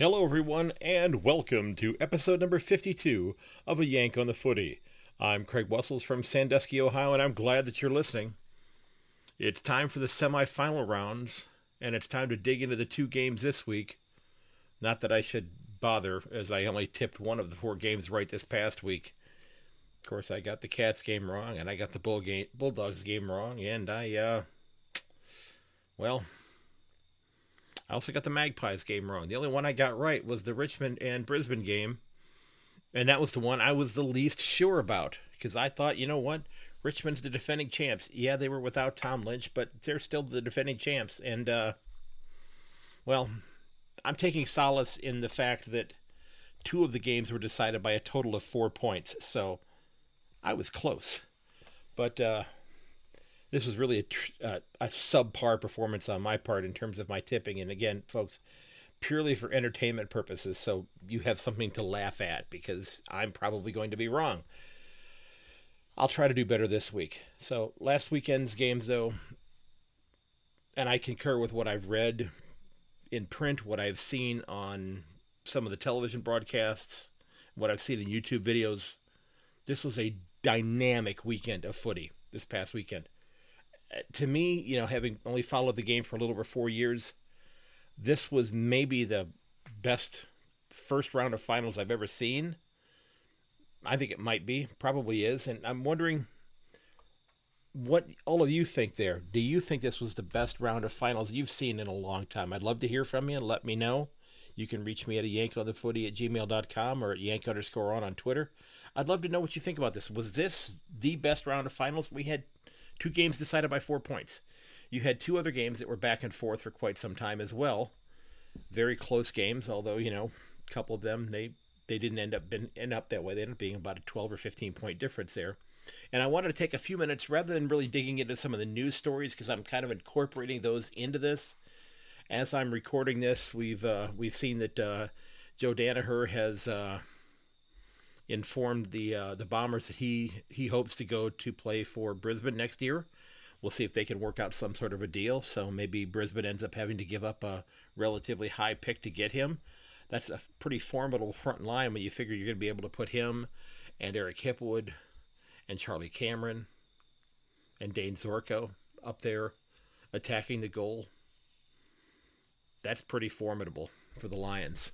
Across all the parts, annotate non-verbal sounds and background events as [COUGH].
Hello, everyone, and welcome to episode number 52 of A Yank on the Footy. I'm Craig Wessels from Sandusky, Ohio, and I'm glad that you're listening. It's time for the semifinal rounds, and it's time to dig into the two games this week. Not that I should bother, as I only tipped one of the four games right this past week. Of course, I got the Cats game wrong, and I got the Bull game, Bulldogs game wrong, and I, uh, well, I also got the Magpies game wrong. The only one I got right was the Richmond and Brisbane game. And that was the one I was the least sure about because I thought, you know what? Richmond's the defending champs. Yeah, they were without Tom Lynch, but they're still the defending champs. And, uh, well, I'm taking solace in the fact that two of the games were decided by a total of four points. So I was close. But, uh, this was really a, uh, a subpar performance on my part in terms of my tipping. And again, folks, purely for entertainment purposes, so you have something to laugh at because I'm probably going to be wrong. I'll try to do better this week. So last weekend's games, though, and I concur with what I've read in print, what I've seen on some of the television broadcasts, what I've seen in YouTube videos. This was a dynamic weekend of footy this past weekend to me, you know, having only followed the game for a little over four years, this was maybe the best first round of finals I've ever seen. I think it might be, probably is, and I'm wondering what all of you think there. Do you think this was the best round of finals you've seen in a long time? I'd love to hear from you and let me know. You can reach me at a yank on the footy at gmail.com or at yank underscore on on Twitter. I'd love to know what you think about this. Was this the best round of finals? We had two games decided by four points. You had two other games that were back and forth for quite some time as well. Very close games, although you know, a couple of them they they didn't end up been, end up that way. They ended up being about a 12 or 15 point difference there. And I wanted to take a few minutes rather than really digging into some of the news stories because I'm kind of incorporating those into this. As I'm recording this, we've uh, we've seen that uh, Joe Daniher has uh, informed the uh, the Bombers that he he hopes to go to play for Brisbane next year. We'll see if they can work out some sort of a deal. So maybe Brisbane ends up having to give up a relatively high pick to get him. That's a pretty formidable front line when you figure you're going to be able to put him and Eric Hipwood and Charlie Cameron and Dane Zorko up there attacking the goal. That's pretty formidable for the Lions.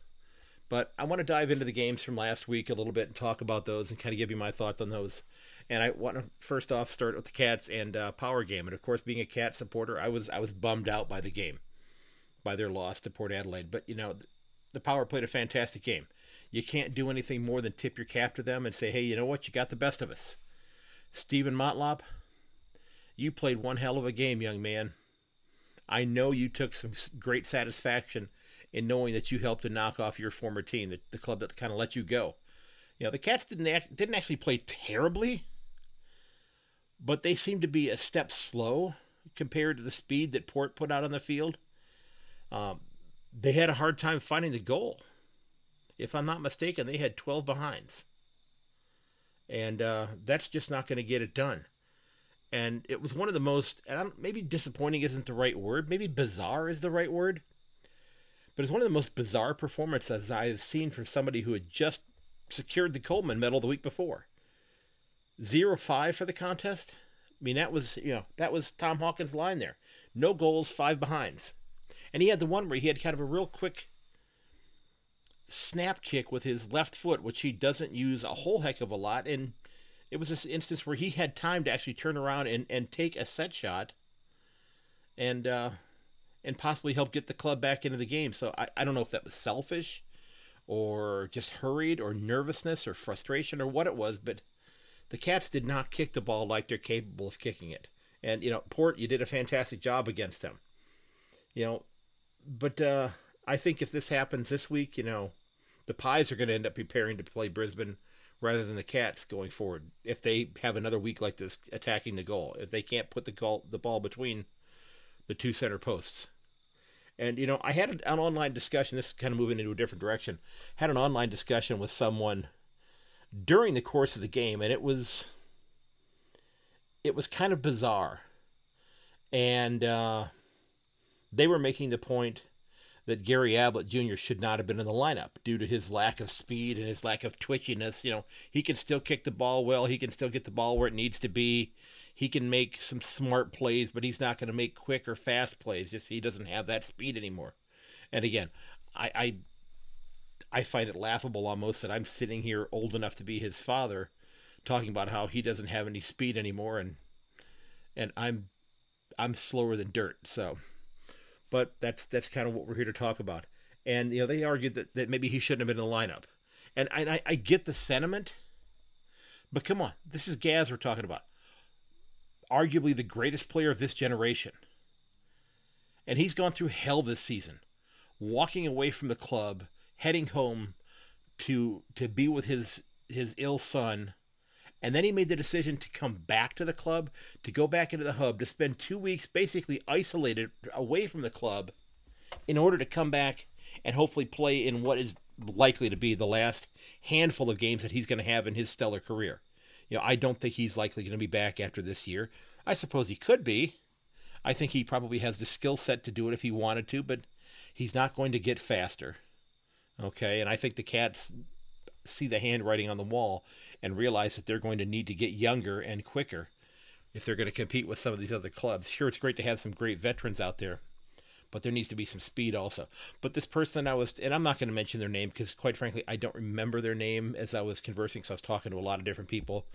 But I want to dive into the games from last week a little bit and talk about those and kind of give you my thoughts on those. And I want to first off start with the Cats and uh, Power game. And of course, being a Cat supporter, I was I was bummed out by the game, by their loss to Port Adelaide. But you know, the Power played a fantastic game. You can't do anything more than tip your cap to them and say, hey, you know what? You got the best of us. Steven Motlop, you played one hell of a game, young man. I know you took some great satisfaction in knowing that you helped to knock off your former team, the, the club that kind of let you go. You know, the Cats didn't act, didn't actually play terribly, but they seemed to be a step slow compared to the speed that Port put out on the field. Um, they had a hard time finding the goal. If I'm not mistaken, they had 12 behinds. And uh, that's just not going to get it done. And it was one of the most, and maybe disappointing isn't the right word, maybe bizarre is the right word but it's one of the most bizarre performances I've seen from somebody who had just secured the Coleman medal the week before. Zero five for the contest. I mean, that was you know that was Tom Hawkins' line there. No goals, five behinds, and he had the one where he had kind of a real quick snap kick with his left foot, which he doesn't use a whole heck of a lot, and it was this instance where he had time to actually turn around and, and take a set shot, and uh, and possibly help get the club back into the game. So I, I don't know if that was selfish or just hurried or nervousness or frustration or what it was, but the Cats did not kick the ball like they're capable of kicking it. And, you know, Port, you did a fantastic job against him. You know, but uh, I think if this happens this week, you know, the Pies are going to end up preparing to play Brisbane rather than the Cats going forward. If they have another week like this attacking the goal, if they can't put the goal, the ball between the two center posts. And you know, I had an online discussion. This is kind of moving into a different direction. Had an online discussion with someone during the course of the game, and it was it was kind of bizarre. And uh, they were making the point that Gary Ablett Jr. should not have been in the lineup due to his lack of speed and his lack of twitchiness. You know, he can still kick the ball well. He can still get the ball where it needs to be. He can make some smart plays, but he's not going to make quick or fast plays. Just he doesn't have that speed anymore. And again, I, I I find it laughable almost that I'm sitting here old enough to be his father, talking about how he doesn't have any speed anymore, and and I'm I'm slower than dirt. So but that's that's kind of what we're here to talk about. And you know, they argued that, that maybe he shouldn't have been in the lineup, and I, I get the sentiment, but come on, this is Gaz we're talking about, arguably the greatest player of this generation, and he's gone through hell this season, walking away from the club, heading home to to be with his his ill son and then he made the decision to come back to the club, to go back into the hub, to spend two weeks basically isolated away from the club in order to come back and hopefully play in what is likely to be the last handful of games that he's going to have in his stellar career. You know, I don't think he's likely going to be back after this year. I suppose he could be. I think he probably has the skill set to do it if he wanted to, but he's not going to get faster. Okay, and I think the Cats see the handwriting on the wall and realize that they're going to need to get younger and quicker if they're going to compete with some of these other clubs. Sure, it's great to have some great veterans out there, but there needs to be some speed also. But this person I was, and I'm not going to mention their name because, quite frankly, I don't remember their name as I was conversing, so I was talking to a lot of different people.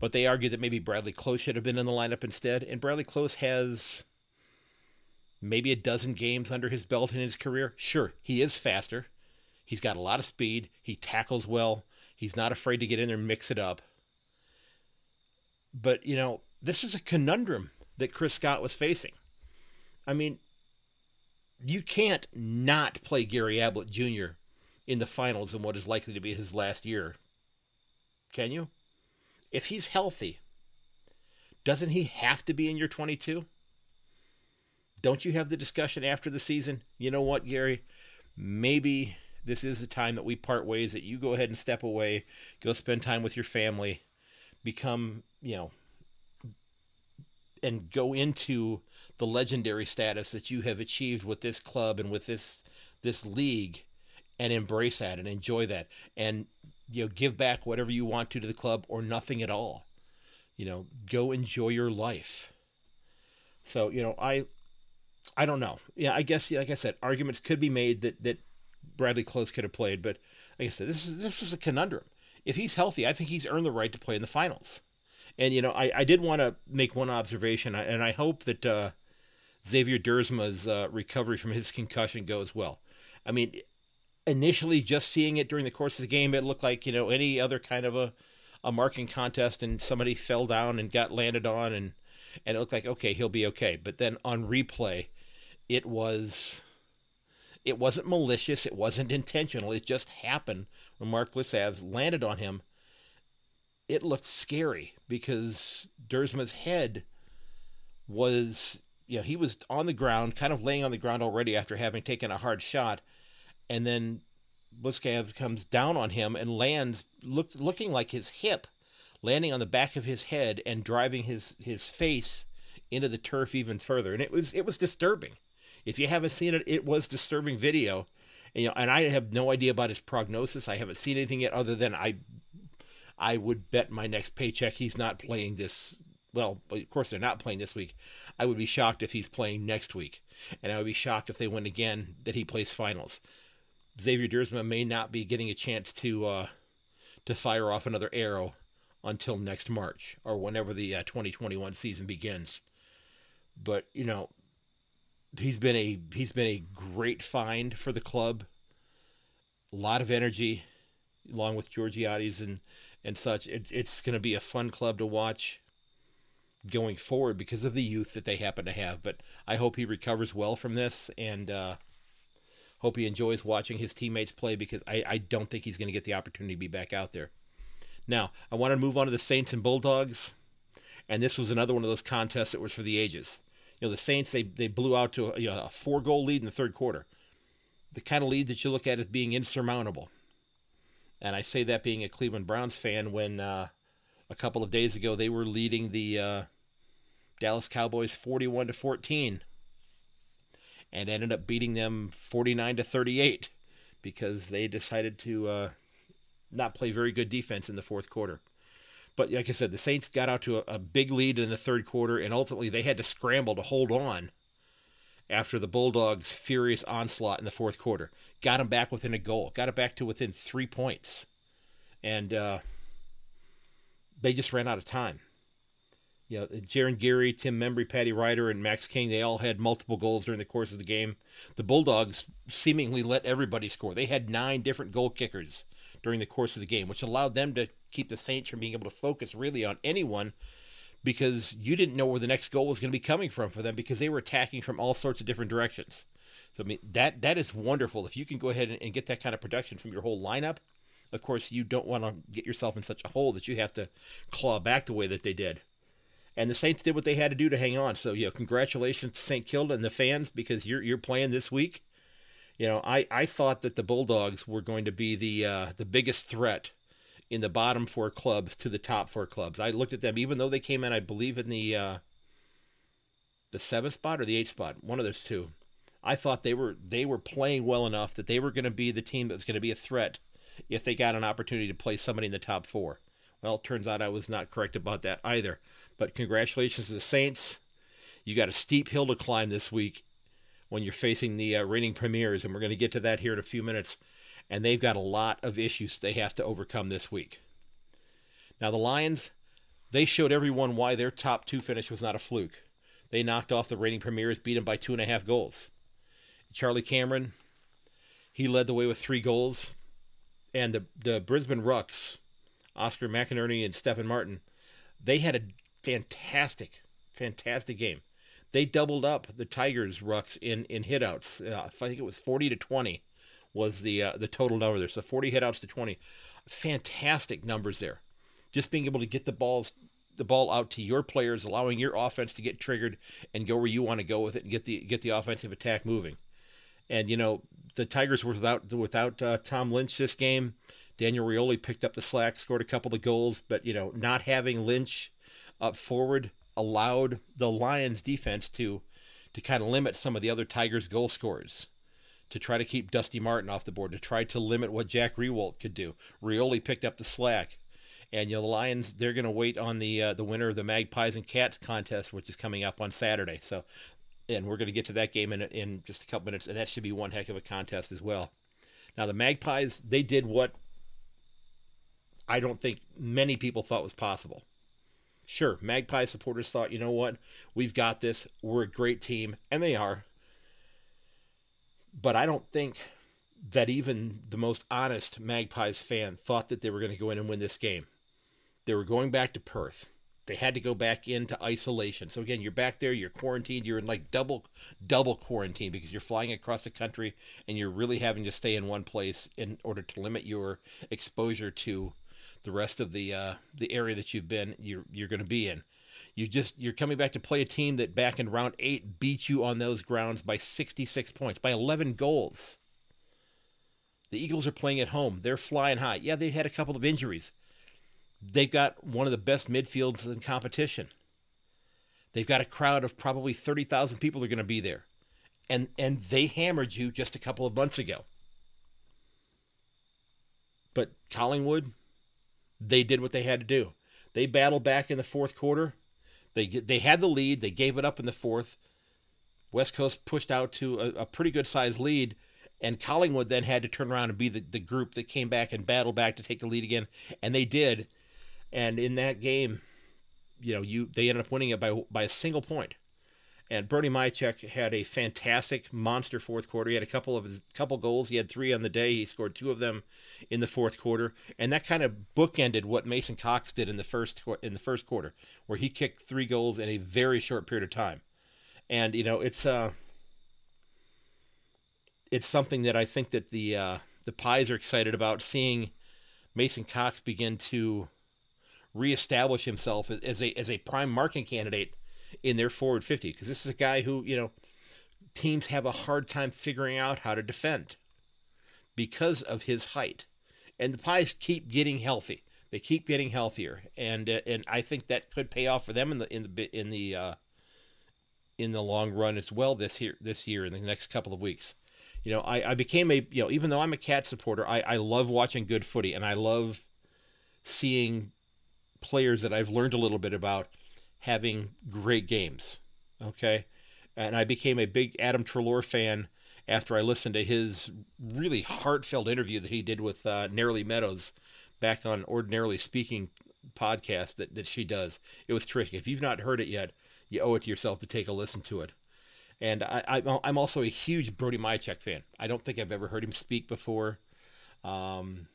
But they argued that maybe Bradley Close should have been in the lineup instead. And Bradley Close has maybe a dozen games under his belt in his career. Sure, he is faster. He's got a lot of speed. He tackles well. He's not afraid to get in there and mix it up. But, you know, this is a conundrum that Chris Scott was facing. I mean, you can't not play Gary Ablett Jr. in the finals in what is likely to be his last year. Can you? If he's healthy, doesn't he have to be in your 22? Don't you have the discussion after the season? You know what, Gary? Maybe this is the time that we part ways, that you go ahead and step away, go spend time with your family, become, you know, and go into the legendary status that you have achieved with this club and with this this league and embrace that and enjoy that and you know give back whatever you want to to the club or nothing at all. You know go enjoy your life. So you know i i don't know. Yeah i guess like i said arguments could be made that that Bradley Close could have played. But like I said, this is this was a conundrum. If he's healthy, I think he's earned the right to play in the finals. And you know, I, I did want to make one observation, and I hope that uh, Xavier Duursma's uh, recovery from his concussion goes well. I mean, initially, just seeing it during the course of the game, it looked like you know any other kind of a a marking contest, and somebody fell down and got landed on, and and it looked like okay, he'll be okay. But then on replay, it was it wasn't malicious. It wasn't intentional. It just happened when Mark Blicavs landed on him. It looked scary because Duursma's head was, you know, he was on the ground, kind of laying on the ground already after having taken a hard shot. And then Blicavs comes down on him and lands, look, looking like his hip, landing on the back of his head and driving his, his face into the turf even further. And it was, it was disturbing if you haven't seen it, it was disturbing video. And, you know, and I have no idea about his prognosis. I haven't seen anything yet, other than I, I would bet my next paycheck he's not playing this. Well, of course they're not playing this week. I would be shocked if he's playing next week, and I would be shocked if they win again that he plays finals. Xavier Duursma may not be getting a chance to uh, to fire off another arrow until next March or whenever the uh, 2021 season begins. But you know, he's been a he's been a great find for the club. A lot of energy, along with Georgiades and and such. It, it's going to be a fun club to watch going forward because of the youth that they happen to have. But I hope he recovers well from this and uh, hope he enjoys watching his teammates play because I, I don't think he's going to get the opportunity to be back out there. Now, I want to move on to the Saints and Bulldogs. And this was another one of those contests that was for the ages you know the Saints they they blew out to a, you know, a four goal lead in the third quarter, the kind of lead that you look at as being insurmountable. And I say that being a Cleveland Browns fan when uh, a couple of days ago they were leading the uh, Dallas Cowboys forty one to fourteen. and ended up beating them 49 to 38 because they decided to uh, not play very good defense in the fourth quarter. But like I said, the Saints got out to a, a big lead in the third quarter, and ultimately they had to scramble to hold on after the Bulldogs' furious onslaught in the fourth quarter. Got them back within a goal, got it back to within three points. And uh, they just ran out of time. You know, Jarren Gary, Tim Membrey, Paddy Ryder, and Max King, they all had multiple goals during the course of the game. The Bulldogs seemingly let everybody score. They had nine different goal kickers during the course of the game, which allowed them to keep the Saints from being able to focus really on anyone because you didn't know where the next goal was going to be coming from for them because they were attacking from all sorts of different directions. So I mean that that is wonderful. If you can go ahead and, and get that kind of production from your whole lineup, of course you don't want to get yourself in such a hole that you have to claw back the way that they did. And the Saints did what they had to do to hang on. So you know, congratulations to St. Kilda and the fans because you're you're playing this week. You know, I, I thought that the Bulldogs were going to be the uh, the biggest threat in the bottom four clubs to the top four clubs. I looked at them, even though they came in, I believe, in the uh, the seventh spot or the eighth spot, one of those two. I thought they were they were playing well enough that they were going to be the team that was going to be a threat if they got an opportunity to play somebody in the top four. Well, it turns out I was not correct about that either. But congratulations to the Saints. You got a steep hill to climb this week when you're facing the uh, reigning premiers, and we're going to get to that here in a few minutes and they've got a lot of issues they have to overcome this week. Now, the Lions, they showed everyone why their top two finish was not a fluke. They knocked off the reigning premiers, beat them by two and a half goals. Charlie Cameron, he led the way with three goals. And the, the Brisbane Rucks, Oscar McInerney and Stephen Martin, they had a fantastic, fantastic game. They doubled up the Tigers Rucks in, in hitouts. Uh, I think it was 40 to 20 was the uh, the total number there. So 40 hitouts to 20. Fantastic numbers there. Just being able to get the balls the ball out to your players, allowing your offense to get triggered and go where you want to go with it and get the get the offensive attack moving. And you know the Tigers were without without uh, Tom Lynch this game. Daniel Rioli picked up the slack, scored a couple of goals, but you know not having Lynch up forward allowed the Lions defense to to kind of limit some of the other Tigers goal scorers to try to keep Dusty Martin off the board, to try to limit what Jack Riewoldt could do. Rioli picked up the slack. And you know the Lions, they're going to wait on the uh, the winner of the Magpies and Cats contest, which is coming up on Saturday. So, and we're going to get to that game in in just a couple minutes, and that should be one heck of a contest as well. Now the Magpies, they did what I don't think many people thought was possible. Sure, Magpie supporters thought, you know what, we've got this. We're a great team, and they are. But I don't think that even the most honest Magpies fan thought that they were going to go in and win this game. They were going back to Perth. They had to go back into isolation. So again, you're back there, you're quarantined, you're in like double double quarantine because you're flying across the country and you're really having to stay in one place in order to limit your exposure to the rest of the uh, the area that you've been you're you're going to be in. You just you're coming back to play a team that back in round eight beat you on those grounds by 66 points, by 11 goals. The Eagles are playing at home. They're flying high. Yeah, they had a couple of injuries. They've got one of the best midfields in competition. They've got a crowd of probably 30,000 people are going to be there. And and they hammered you just a couple of months ago. But Collingwood, they did what they had to do. They battled back in the fourth quarter. They they had the lead. They gave it up in the fourth. West Coast pushed out to a, a pretty good sized lead, and Collingwood then had to turn around and be the, the group that came back and battled back to take the lead again, and they did. And in that game, you know, you they ended up winning it by by a single point. And Bernie Mihocek had a fantastic monster fourth quarter. He had a couple of couple goals. He had three on the day. He scored two of them in the fourth quarter, and that kind of bookended what Mason Cox did in the first in the first quarter, where he kicked three goals in a very short period of time. And you know, it's uh, it's something that I think that the uh, the Pies are excited about seeing Mason Cox begin to reestablish himself as a as a prime marking candidate in their forward 50 because this is a guy who, you know, teams have a hard time figuring out how to defend because of his height. And the Pies keep getting healthy. They keep getting healthier, and uh, and I think that could pay off for them in the in the in the uh, in the long run as well this year this year in the next couple of weeks. You know, I, I became a you know, even though I'm a cat supporter, I, I love watching good footy and I love seeing players that I've learned a little bit about having great games. Okay. And I became a big Adam Treloar fan after I listened to his really heartfelt interview that he did with uh, Narrowly Meadows back on Ordinarily Speaking podcast that, that she does. It was terrific. If you've not heard it yet, you owe it to yourself to take a listen to it. And I, I, am also a huge Brody Mihocek fan. I don't think I've ever heard him speak before. Um,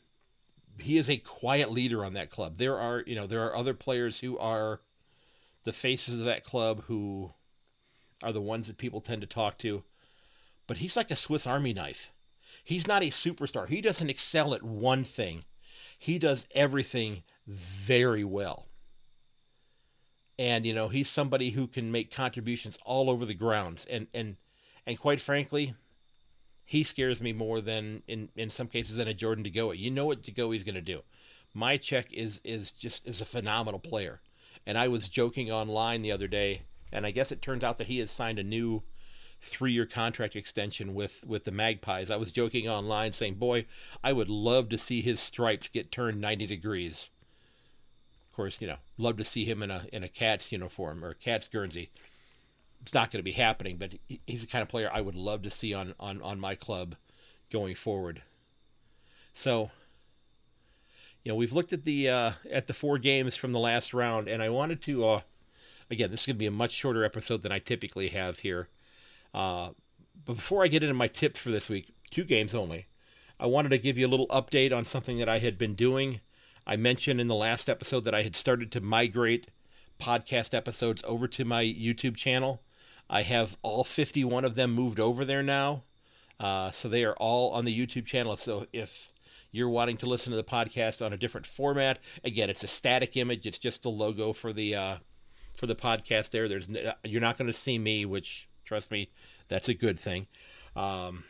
he is a quiet leader on that club. There are, you know, there are other players who are the faces of that club who are the ones that people tend to talk to. But he's like a Swiss Army knife. He's not a superstar. He doesn't excel at one thing. He does everything very well. And you know, he's somebody who can make contributions all over the grounds and and and quite frankly, he scares me more than in in some cases than a Jordan De Goey. You know what De Goey's going to do. Mihocek is is just is a phenomenal player. And I was joking online the other day, and I guess it turns out that he has signed a new three-year contract extension with with the Magpies. I was joking online saying, "Boy, I would love to see his stripes get turned 90 degrees." Of course, you know, love to see him in a in a Cats uniform or Cats Guernsey it's not going to be happening, but he's the kind of player I would love to see on, on, on my club going forward. So, you know, we've looked at the uh, at the four games from the last round, and I wanted to, uh, again, this is going to be a much shorter episode than I typically have here. Uh, but before I get into my tips for this week, two games only, I wanted to give you a little update on something that I had been doing. I mentioned in the last episode that I had started to migrate podcast episodes over to my YouTube channel. I have all 51 of them moved over there now. Uh, so they are all on the YouTube channel. So if you're wanting to listen to the podcast on a different format, again, it's a static image. It's just the logo for the uh, for the podcast. There, there's you're not going to see me, which trust me, that's a good thing. Um,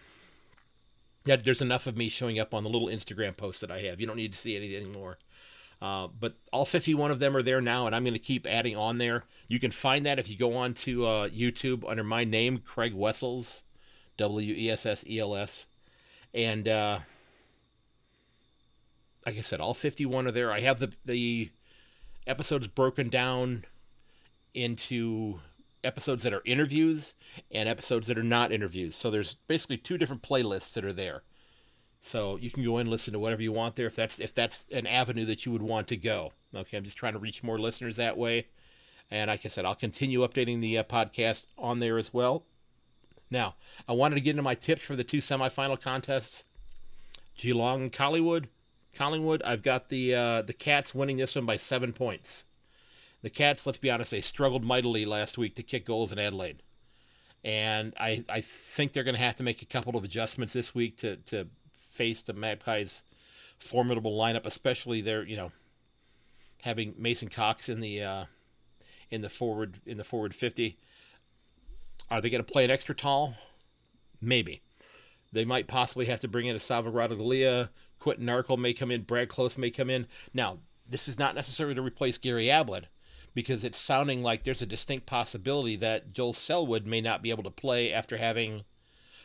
yeah, there's enough of me showing up on the little Instagram post that I have. You don't need to see anything more. Uh, but all 51 of them are there now, and I'm going to keep adding on there. You can find that if you go on to uh, YouTube under my name, Craig Wessels, W E S S E L S. And uh, like I said, all 51 are there. I have the, the episodes broken down into episodes that are interviews and episodes that are not interviews. So there's basically two different playlists that are there. So you can go in and listen to whatever you want there if that's if that's an avenue that you would want to go. Okay, I'm just trying to reach more listeners that way. And like I said, I'll continue updating the uh, podcast on there as well. Now, I wanted to get into my tips for the two semifinal contests. Geelong and Collingwood. Collingwood, I've got the uh, the Cats winning this one by seven points. The Cats, let's be honest, they struggled mightily last week to kick goals in Adelaide. And I, I think they're going to have to make a couple of adjustments this week to, to face the Magpies' formidable lineup, especially their you know having Mason Cox in the uh, in the forward in the forward fifty. Are they going to play it extra tall? Maybe. They might possibly have to bring in a Esava Ratugolea. Quinton Narkle may come in. Brad Close may come in. Now, this is not necessarily to replace Gary Ablett because it's sounding like there's a distinct possibility that Joel Selwood may not be able to play after having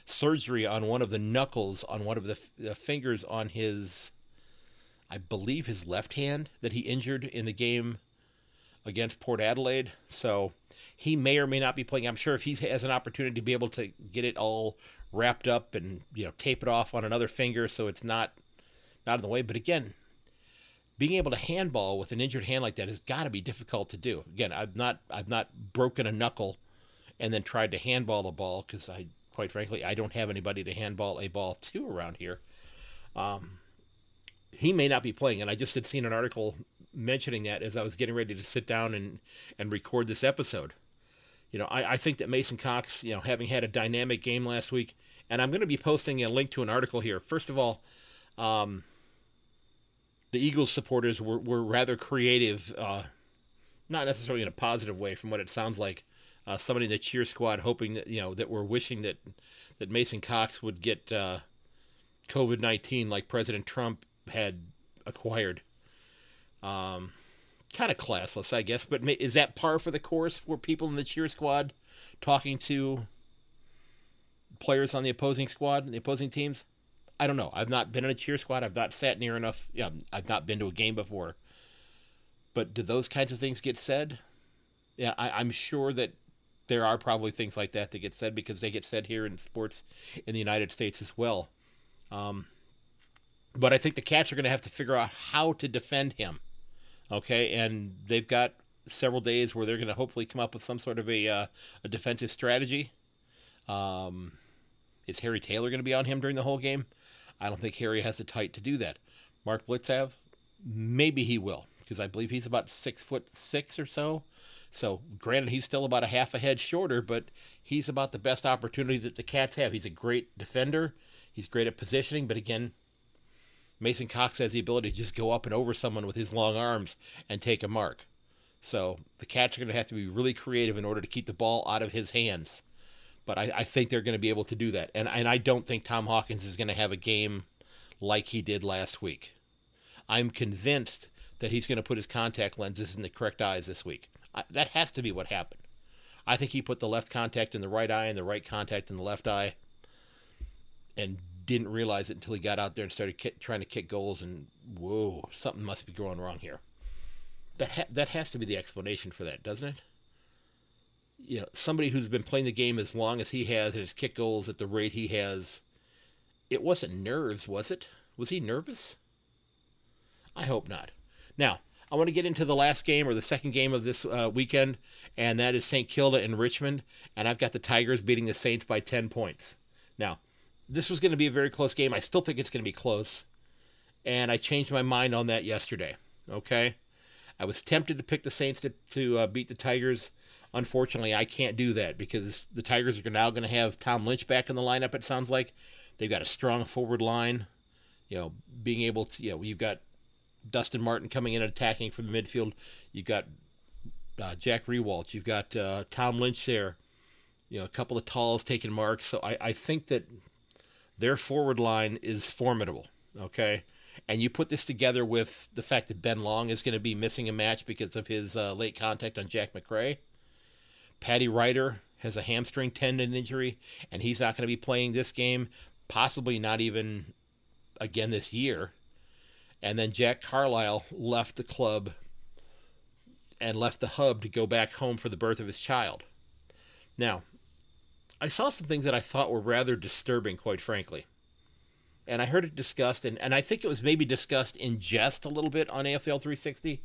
surgery on one of the knuckles on one of the, the fingers on his, I believe his left hand that he injured in the game against Port Adelaide. So he may or may not be playing. I'm sure if he has an opportunity to be able to get it all wrapped up and you know tape it off on another finger so it's not not in the way. But again, being able to handball with an injured hand like that has got to be difficult to do. Again, I've not I've not broken a knuckle and then tried to handball the ball because I quite frankly, I don't have anybody to handball a ball [LAUGHS] to around here. Um, he may not be playing, and I just had seen an article mentioning that as I was getting ready to sit down and and record this episode. You know, I, I think that Mason Cox, you know, having had a dynamic game last week, and I'm going to be posting a link to an article here. First of all, um, the Eagles supporters were, were rather creative, uh, not necessarily in a positive way, from what it sounds like, uh, somebody in the cheer squad hoping that you know that we're wishing that that Mason Cox would get uh, COVID nineteen like President Trump had acquired. Um, kind of classless, I guess. But is that par for the course for people in the cheer squad talking to players on the opposing squad, and the opposing teams. I don't know. I've not been in a cheer squad. I've not sat near enough. Yeah, I've not been to a game before. But do those kinds of things get said? Yeah, I, am sure that there are probably things like that that get said because they get said here in sports in the United States as well. Um, but I think the Cats are going to have to figure out how to defend him. Okay, and they've got several days where they're going to hopefully come up with some sort of a, uh, a defensive strategy. Um, is Harry Taylor going to be on him during the whole game? I don't think Harry has the tight to do that. Mark Blicavs, maybe he will because I believe he's about six foot six or so. So, granted, he's still about a half a head shorter, but he's about the best opportunity that the Cats have. He's a great defender. He's great at positioning, but again, Mason Cox has the ability to just go up and over someone with his long arms and take a mark. So the Cats are going to have to be really creative in order to keep the ball out of his hands. But I, I think they're going to be able to do that. And, and I don't think Tom Hawkins is going to have a game like he did last week. I'm convinced that he's going to put his contact lenses in the correct eyes this week. I, that has to be what happened. I think he put the left contact in the right eye and the right contact in the left eye and didn't realize it until he got out there and started ki- trying to kick goals and whoa, something must be going wrong here. That ha- that has to be the explanation for that, doesn't it? You know, somebody who's been playing the game as long as he has and has kicked goals at the rate he has, it wasn't nerves, was it? Was he nervous? I hope not. Now, I want to get into the last game or the second game of this uh, weekend, and that is St. Kilda and Richmond. And I've got the Tigers beating the Saints by 10 points. Now, this was going to be a very close game. I still think it's going to be close. And I changed my mind on that yesterday. Okay? I was tempted to pick the Saints to, to uh, beat the Tigers. Unfortunately, I can't do that because the Tigers are now going to have Tom Lynch back in the lineup, it sounds like. They've got a strong forward line. You know, being able to, you know, you've got Dustin Martin coming in and attacking from the midfield. You've got uh, Jack Riewoldt. You've got uh, Tom Lynch there. You know, a couple of talls taking marks. So I, I think that their forward line is formidable. Okay. And you put this together with the fact that Ben Long is going to be missing a match because of his uh, late contact on Jack Macrae. Paddy Ryder has a hamstring tendon injury, and he's not going to be playing this game, possibly not even again this year. And then Jack Carlisle left the club and left the hub to go back home for the birth of his child. Now, I saw some things that I thought were rather disturbing, quite frankly. And I heard it discussed, and, and I think it was maybe discussed in jest a little bit on AFL 360.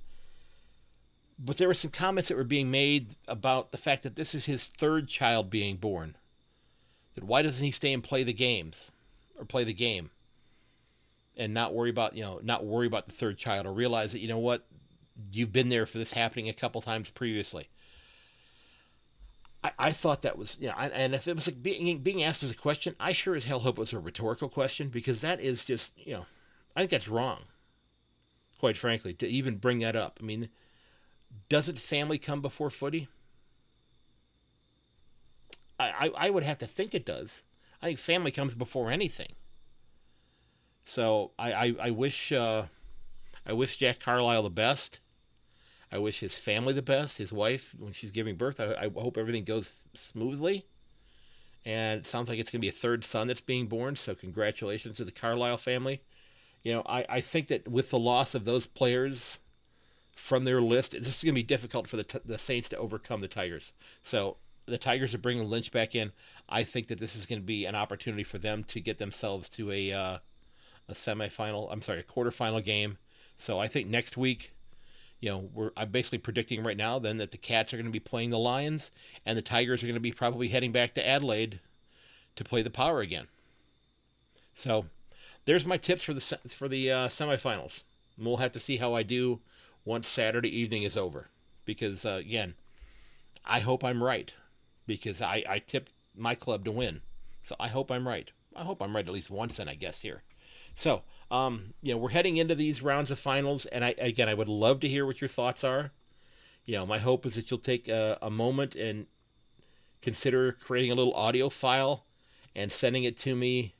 But there were some comments that were being made about the fact that this is his third child being born. That why doesn't he stay and play the games or play the game and not worry about, you know, not worry about the third child or realize that, you know what, you've been there for this happening a couple times previously. I, I thought that was, you know, and if it was like being being asked as a question, I sure as hell hope it was a rhetorical question because that is just, you know, I think that's wrong. Quite frankly, to even bring that up. I mean, doesn't family come before footy? I, I, would have to think it does. I think family comes before anything. So I, I, I wish uh, I wish Jack Carlisle the best. I wish his family the best, his wife, when she's giving birth. I, I hope everything goes smoothly. And it sounds like it's going to be a third son that's being born. So, congratulations to the Carlisle family. You know, I, I think that with the loss of those players from their list, this is going to be difficult for the, the Saints to overcome the Tigers. So, the Tigers are bringing Lynch back in. I think that this is going to be an opportunity for them to get themselves to a uh, a semifinal. I'm sorry, a quarterfinal game. So I think next week you know, we're I'm basically predicting right now then that the Cats are going to be playing the Lions and the Tigers are going to be probably heading back to Adelaide to play the Power again. So, there's my tips for the for the uh, semifinals. We'll have to see how I do once Saturday evening is over, because uh, again, I hope I'm right, because I I tipped my club to win, so I hope I'm right. I hope I'm right at least once then, I guess here. So um, you know, we're heading into these rounds of finals, and I again, I would love to hear what your thoughts are. You know, my hope is that you'll take a, a moment and consider creating a little audio file and sending it to me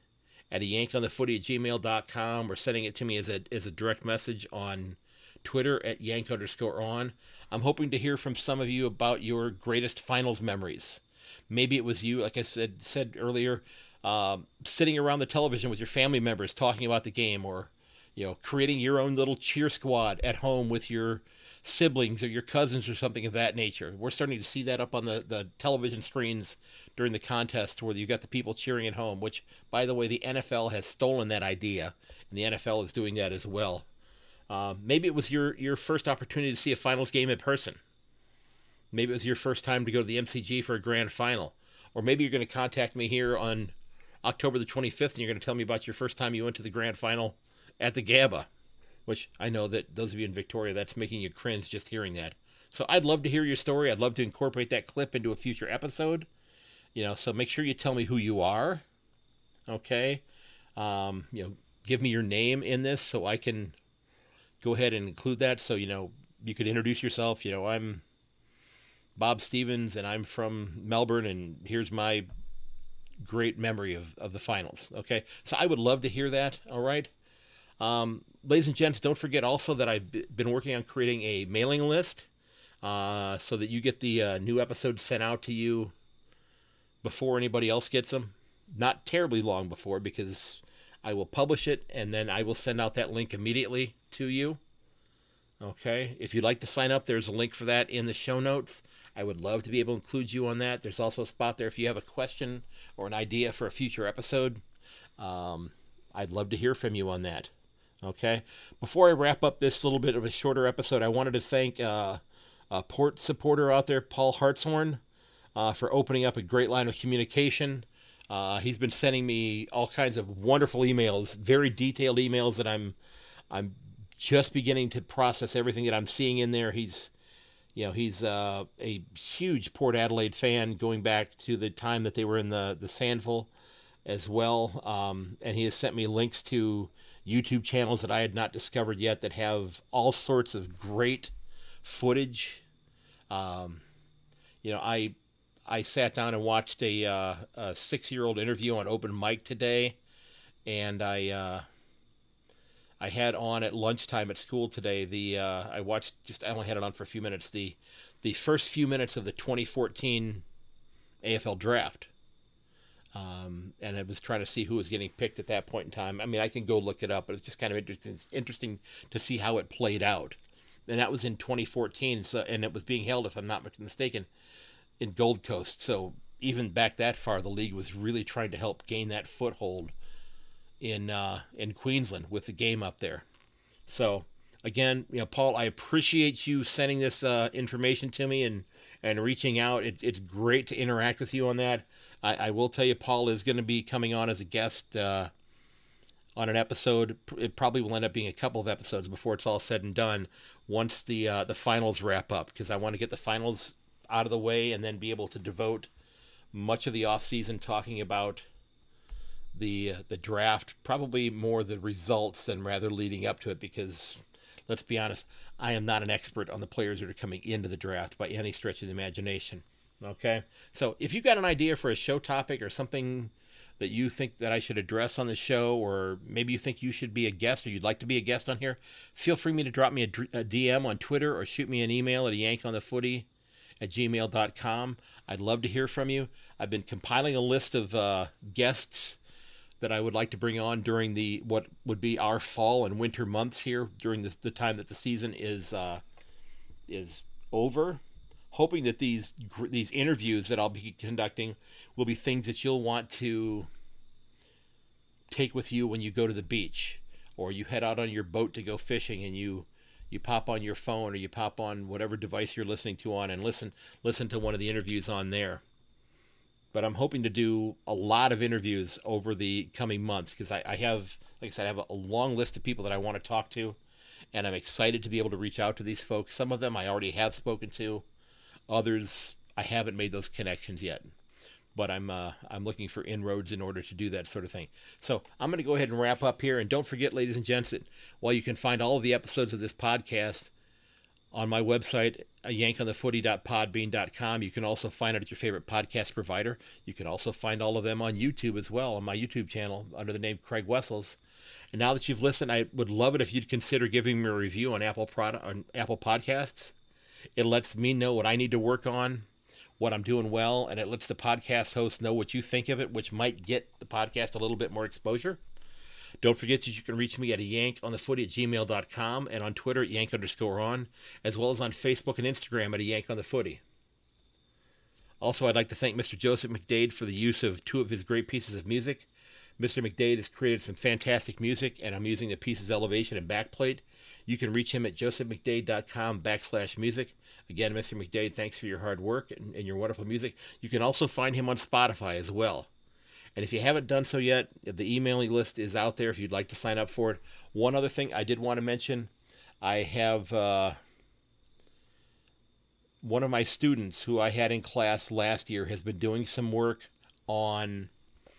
at a yankonthefooty at gmail.com or sending it to me as a, as a direct message on Twitter at yank underscore on. I'm hoping to hear from some of you about your greatest finals memories. Maybe it was you, like I said said earlier, um, sitting around the television with your family members talking about the game, or you know, creating your own little cheer squad at home with your siblings or your cousins or something of that nature. We're starting to see that up on the, the television screens during the contest where you've got the people cheering at home, which, by the way, the NFL has stolen that idea, and the NFL is doing that as well. Uh, maybe it was your, your first opportunity to see a finals game in person. Maybe it was your first time to go to the MCG for a grand final. Or maybe you're going to contact me here on October the 25th and you're going to tell me about your first time you went to the grand final at the Gabba which I know that those of you in Victoria, that's making you cringe just hearing that. So I'd love to hear your story. I'd love to incorporate that clip into a future episode. You know, so make sure you tell me who you are. Okay. Um, you know, give me your name in this so I can go ahead and include that. So, you know, you could introduce yourself. You know, I'm Bob Stevens and I'm from Melbourne and here's my great memory of, of the finals. Okay. So I would love to hear that. All right. Um, ladies and gents, don't forget also that I've been working on creating a mailing list uh, so that you get the uh, new episodes sent out to you before anybody else gets them. Not terribly long before, because I will publish it and then I will send out that link immediately to you. Okay, if you'd like to sign up, there's a link for that in the show notes. I would love to be able to include you on that. There's also a spot there if you have a question or an idea for a future episode. Um, I'd love to hear from you on that. Okay. Before I wrap up this little bit of a shorter episode, I wanted to thank uh, a port supporter out there, Paul Hartshorn, uh, for opening up a great line of communication. Uh, he's been sending me all kinds of wonderful emails, very detailed emails that I'm I'm just beginning to process everything that I'm seeing in there. He's you know he's uh, a huge Port Adelaide fan, going back to the time that they were in the the SANFL as well, um, and he has sent me links to YouTube channels that I had not discovered yet that have all sorts of great footage. Um, you know, I I sat down and watched a, uh, a six year old interview on open mic today, and I uh, I had on at lunchtime at school today. The uh, I watched just I only had it on for a few minutes. The the first few minutes of the 2014 AFL draft um, and I was trying to see who was getting picked at that point in time. I mean, I can go look it up, but it's just kind of interesting, interesting to see how it played out. And that was in 2014, so and it was being held, if I'm not mistaken, in Gold Coast. So even back that far, the league was really trying to help gain that foothold in uh, in Queensland with the game up there. So again, you know, Paul, I appreciate you sending this uh, information to me and and reaching out. It, it's great to interact with you on that. I, I will tell you, Paul is going to be coming on as a guest uh, on an episode. It probably will end up being a couple of episodes before it's all said and done. Once the uh, the finals wrap up, because I want to get the finals out of the way and then be able to devote much of the off season talking about the uh, the draft. Probably more the results than rather leading up to it, because let's be honest, I am not an expert on the players that are coming into the draft by any stretch of the imagination. Okay. So if you've got an idea for a show topic or something that you think that I should address on the show, or maybe you think you should be a guest or you'd like to be a guest on here, feel free me to drop me a, a DM on Twitter or shoot me an email at a yankonthefooty at gmail.com. I'd love to hear from you. I've been compiling a list of uh, guests that I would like to bring on during the what would be our fall and winter months here during the, the time that the season is uh, is over hoping that these these interviews that I'll be conducting will be things that you'll want to take with you when you go to the beach or you head out on your boat to go fishing and you you pop on your phone or you pop on whatever device you're listening to on and listen listen to one of the interviews on there. But i'm hoping to do a lot of interviews over the coming months because I, I, have like i said i have a, a long list of people that i want to talk to and i'm excited to be able to reach out to these folks. Some of them i already have spoken to. Others, I haven't made those connections yet, but I'm uh, I'm looking for inroads in order to do that sort of thing. So I'm going to go ahead and wrap up here, and don't forget, ladies and gents, that while you can find all of the episodes of this podcast on my website, yankonthefooty.podbean.com. You can also find it at your favorite podcast provider. You can also find all of them on YouTube as well, on my YouTube channel under the name Craig Wessels. And now that you've listened, I would love it if you'd consider giving me a review on Apple product on Apple Podcasts. It lets me know what I need to work on, what I'm doing well, and it lets the podcast host know what you think of it, which might get the podcast a little bit more exposure. Don't forget that you can reach me at yank on the footy at gmail.com and on Twitter at yank underscore on, as well as on Facebook and Instagram at a yank on the footy. Also, I'd like to thank Mr. Joseph McDade for the use of two of his great pieces of music. Mr. McDade has created some fantastic music, and I'm using the pieces elevation and backplate. You can reach him at josephmcdade.com backslash music. Again, Mr. McDade, thanks for your hard work and, and your wonderful music. You can also find him on Spotify as well. And if you haven't done so yet, the emailing list is out there if you'd like to sign up for it. One other thing I did want to mention I have uh, one of my students who I had in class last year has been doing some work on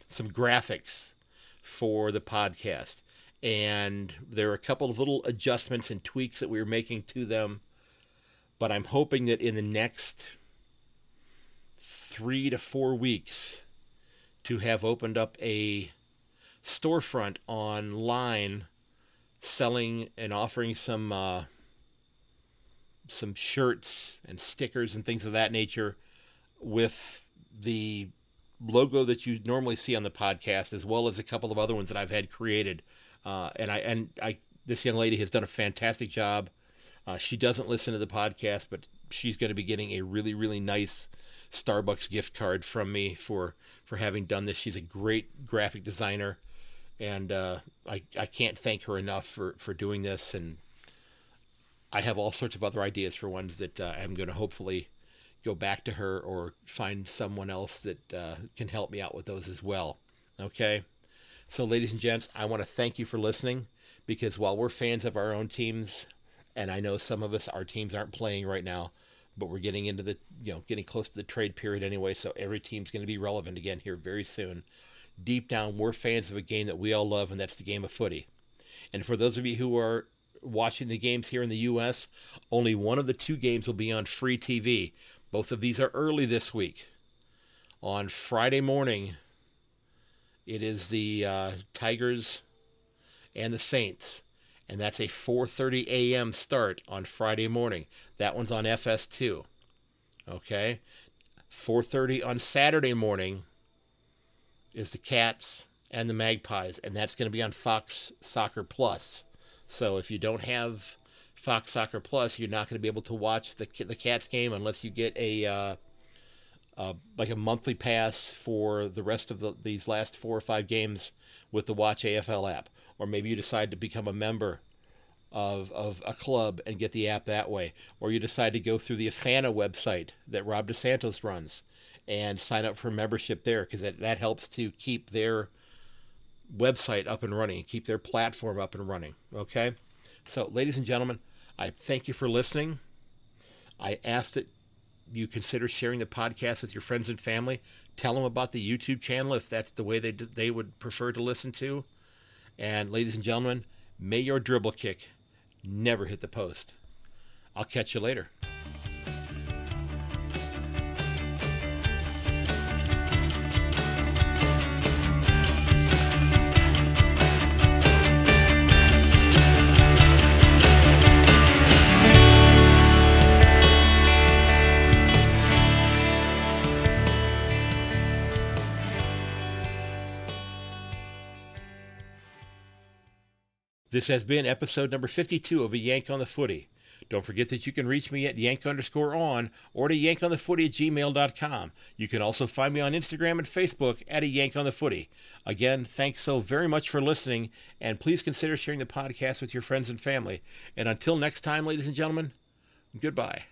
some graphics for the podcast. And there are a couple of little adjustments and tweaks that we are making to them. But I'm hoping that in the next three to four weeks, to have opened up a storefront online selling and offering some uh, some shirts and stickers and things of that nature with the logo that you normally see on the podcast, as well as a couple of other ones that I've had created. Uh, and I and I this young lady has done a fantastic job. Uh, she doesn't listen to the podcast, but she's going to be getting a really really nice Starbucks gift card from me for for having done this. She's a great graphic designer, and uh, I I can't thank her enough for for doing this. And I have all sorts of other ideas for ones that uh, I'm going to hopefully go back to her or find someone else that uh, can help me out with those as well. Okay. So, ladies and gents, I want to thank you for listening because while we're fans of our own teams, and I know some of us, our teams aren't playing right now, but we're getting into the you know getting close to the trade period anyway so every team's going to be relevant again here very soon. Deep down we're fans of a game that we all love and that's the game of footy. And for those of you who are watching the games here in the US only one of the two games will be on free TV both of these are early this week. On Friday morning it is the uh, Tigers and the Saints and that's a 4:30 a.m. start on Friday morning. That one's on FS2. Okay? 4:30 on Saturday morning is the Cats and the Magpies, and that's going to be on Fox Soccer Plus. So if you don't have Fox Soccer Plus, you're not going to be able to watch the the Cats game unless you get a uh, uh, like a monthly pass for the rest of the, these last four or five games with the Watch AFL app or maybe you decide to become a member of, of a club and get the app that way, or you decide to go through the Afana website that Rob DeSantos runs and sign up for membership there because that, that helps to keep their website up and running, keep their platform up and running. Okay? So, ladies and gentlemen, I thank you for listening. I asked that you consider sharing the podcast with your friends and family. Tell them about the YouTube channel if that's the way they, they would prefer to listen to. And ladies and gentlemen, may your dribble kick never hit the post. I'll catch you later. This has been episode number 52 of A Yank on the Footy. Don't forget that you can reach me at yank underscore on or to yankonthefooty at gmail.com. You can also find me on Instagram and Facebook at a yank on the footy. Again, thanks so very much for listening, and please consider sharing the podcast with your friends and family. And until next time, ladies and gentlemen, goodbye.